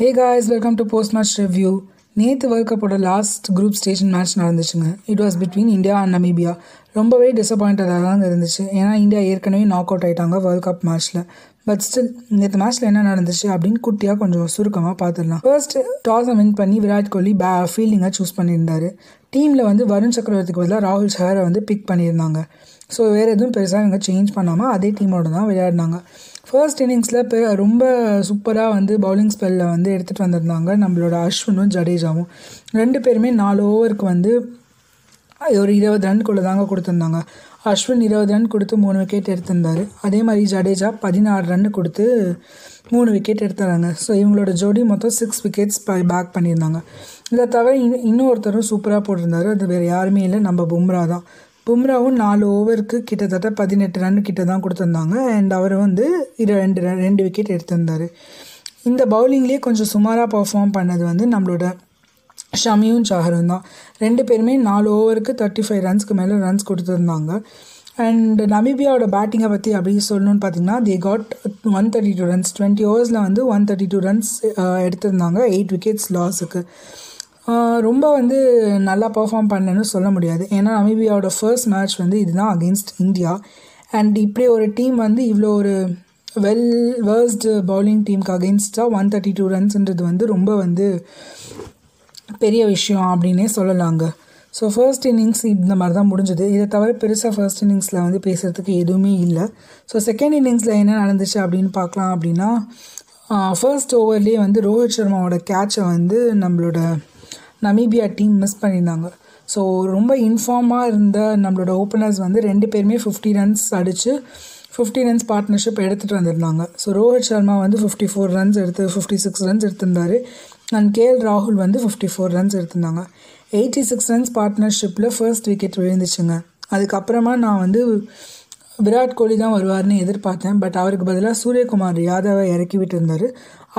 Hey guys welcome to post match review நேற்று world கப்போட last group station match நடந்துச்சுங்க. It was between India and Namibia ரொம்பவே டிசப்பாயிண்டடாக தான் இருந்துச்சு. ஏன்னா இந்தியா ஏற்கனவே நாக் அவுட் ஆயிட்டாங்க வேர்ல்ட் கப் மேட்ச்சில் பட் ஸ்டில் நேற்று மேட்ச்சில் என்ன நடந்துச்சு அப்படின்னு குட்டியாக கொஞ்சம் சுருக்கமாக பார்த்துடலாம் ஃபர்ஸ்ட் டாஸை வின் பண்ணி விராட் கோலி பே ஃபீல்டிங்கை சூஸ் பண்ணியிருந்தாரு. டீமில் வந்து வருண் சக்கரவர்த்திக்கு பதிலாக ராகுல் ஷஹரை வந்து பிக் பண்ணியிருந்தாங்க. ஸோ வேறு எதுவும் பெருசாக இவங்க சேஞ்ச் பண்ணாமல் அதே டீமோட தான் விளையாடினாங்க. ஃபர்ஸ்ட் இன்னிங்ஸில் பெ ரொம்ப சூப்பராக வந்து பவுலிங் ஸ்பெல்லில் வந்து எடுத்துகிட்டு வந்திருந்தாங்க நம்மளோட அஸ்வினும் ஜடேஜாவும். ரெண்டு பேருமே நாலு ஓவருக்கு வந்து ஒரு இருபது ரன்குள்ளே தாங்க கொடுத்துருந்தாங்க. அஸ்வின் இருபது ரன் கொடுத்து மூணு விக்கெட் எடுத்திருந்தார். அதே மாதிரி ஜடேஜா பதினாறு ரன் கொடுத்து மூணு விக்கெட் எடுத்துறாங்க ஸோ இவங்களோட ஜோடி மொத்தம் சிக்ஸ் விக்கெட்ஸ் பேக் பண்ணியிருந்தாங்க. இதை தவிர இன்னும் இன்னொருத்தரும் சூப்பராக போட்டிருந்தாரு. அது வேறு யாருமே இல்லை. நம்ம பும்ரா தான். பும்ராவும் நாலு ஓவருக்கு கிட்டத்தட்ட பதினெட்டு ரன் கிட்ட தான் கொடுத்துருந்தாங்க. அண்ட் அவர் வந்து இரு ரெண்டு ரெண்டு விக்கெட் எடுத்திருந்தார். இந்த பவுலிங்லேயே கொஞ்சம் சுமாராக பர்ஃபார்ம் பண்ணது வந்து நம்மளோட ஷமியும் சாகரும் தான். ரெண்டு பேருமே நாலு ஓவருக்கு தேர்ட்டி ஃபைவ் ரன்ஸ்க்கு மேலே ரன்ஸ் கொடுத்துருந்தாங்க. அண்ட் நமீபியாவோட பேட்டிங்கை பற்றி அப்படி சொல்லணும்னு பார்த்தீங்கன்னா they got one thirty two runs twenty ஓவர்ஸில் வந்து ஒன் தேர்ட்டி டூ ரன்ஸ் எடுத்திருந்தாங்க. எயிட் விக்கெட்ஸ் லாஸுக்கு ரொம்ப வந்து நல்லா பர்ஃபார்ம் பண்ணேன்னு சொல்ல முடியாது. ஏன்னா நமீபியாவோட ஃபர்ஸ்ட் மேட்ச் வந்து இதுதான் அகெயின்ஸ்ட் இந்தியா. அண்ட் இப்படி ஒரு டீம் வந்து இவ்வளோ ஒரு வெல் வேர்ஸ்டு பவுலிங் டீமுக்கு அகெயின்ஸ்டாக ஒன் தேர்ட்டி டூ ரன்ஸ்ன்றது வந்து ரொம்ப வந்து பெரிய விஷயம் அப்படின்னே சொல்லலாங்க. ஸோ ஃபர்ஸ்ட் இன்னிங்ஸ் இந்த மாதிரி தான் முடிஞ்சது. இதை தவிர பெருசாக ஃபர்ஸ்ட் இன்னிங்ஸில் வந்து பேசுகிறதுக்கு எதுவுமே இல்லை. ஸோ செகண்ட் இன்னிங்ஸில் என்ன நடந்துச்சு அப்படின்னு பார்க்கலாம் அப்படின்னா ஃபர்ஸ்ட் ஓவர்லேயே வந்து ரோஹித் சர்மாவோட கேட்சை வந்து நம்மளோட நமீபியா டீம் மிஸ் பண்ணியிருந்தாங்க. ஸோ ரொம்ப இன்ஃபார்மாக இருந்த நம்மளோட ஓப்பனர்ஸ் வந்து ரெண்டு பேருமே ஃபிஃப்டி ரன்ஸ் அடித்து ஃபிஃப்டி ரன்ஸ் பார்ட்னர்ஷிப் எடுத்துகிட்டு வந்திருந்தாங்க. ஸோ ரோஹித் சர்மா வந்து ஃபிஃப்டி ஃபோர் ரன்ஸ் எடுத்து ஃபிஃப்டி சிக்ஸ் ரன்ஸ் எடுத்திருந்தாரு அண்ட் கேஎல் ராகுல் வந்து ஃபிஃப்டி ஃபோர் ரன்ஸ் எடுத்திருந்தாங்க. எயிட்டி சிக்ஸ் ரன்ஸ் பார்ட்னர்ஷிப்பில் ஃபர்ஸ்ட் விக்கெட் விழுந்துச்சுங்க. அதுக்கப்புறமா நான் வந்து விராட் கோலி தான் வருவார்னு எதிர்பார்த்தேன் பட் அவருக்கு பதிலாக சூரியகுமார் யாதவை இறக்கி விட்டுருந்தார்.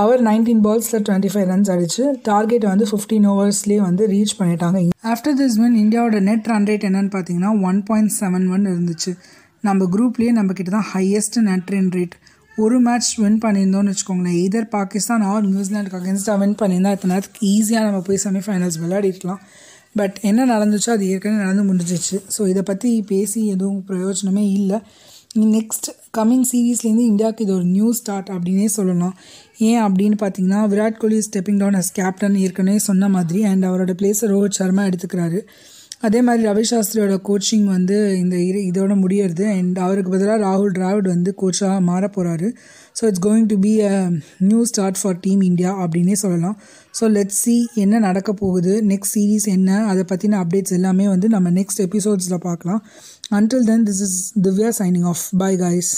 அவர் நைன்டீன் பால்ஸில் டுவெண்ட்டி ஃபைவ் ரன்ஸ் அடிச்சு டார்கெட் வந்து ஃபிஃப்டீன் ஓவர்ஸ்லேயே வந்து ரீச் பண்ணிட்டாங்க. ஆஃப்டர் திஸ் வின் இந்தியாவோட நெட் ரன் ரேட் என்னன்னு பார்த்தீங்கன்னா ஒன் பாயிண்ட் செவன் ஒன் இருந்துச்சு. நம்ம குரூப்லேயே நம்ம கிட்ட தான் ஹையஸ்ட் நெட் ரன் ரேட் ஒரு மேட்ச் வின் பண்ணியிருந்தோம்னு வச்சுக்கோங்களேன். எதர் பாகிஸ்தான் ஆர் நியூசிலாண்டுக்கு அகேன்ஸ்டாக வின் பண்ணியிருந்தால் இத்தனை நேரத்துக்கு ஈஸியாக நம்ம போய் செமிஃபைனல்ஸ் விளையாடிக்கலாம் பட் என்ன நடந்துச்சோ அது ஏற்கனவே நடந்து முடிஞ்சிச்சு. ஸோ இதை பற்றி பேசி எதுவும் பிரயோஜனமே இல்லை. நெக்ஸ்ட் கம்மிங் சீரீஸ்லேருந்து இந்தியாவுக்கு இது ஒரு நியூ ஸ்டார்ட் அப்படின்னே சொல்லலாம். ஏன் அப்படின்னு பார்த்தீங்கன்னா Virat Kohli stepping down as captain ஏற்கனவே சொன்ன மாதிரி அண்ட் அவரோட பிளேஸை ரோஹித் சர்மா எடுத்துக்கிறாரு. அதே மாதிரி ரவி சாஸ்திரியோட கோச்சிங் வந்து இந்த இரு இதோட முடியறது. அண்ட் அவருக்கு பதிலாக ராகுல் டிராவிட் வந்து கோச்சாக மாற போகிறாரு so it's going to be a new start for team India அப்படின்னே சொல்லலாம். ஸோ லெட் சி என்ன நடக்க போகுது நெக்ஸ்ட் சீரீஸ் என்ன அதை பற்றின அப்டேட்ஸ் எல்லாமே வந்து நம்ம நெக்ஸ்ட் எபிசோட்ஸில் பார்க்கலாம். Until then this is Divya signing off bye guys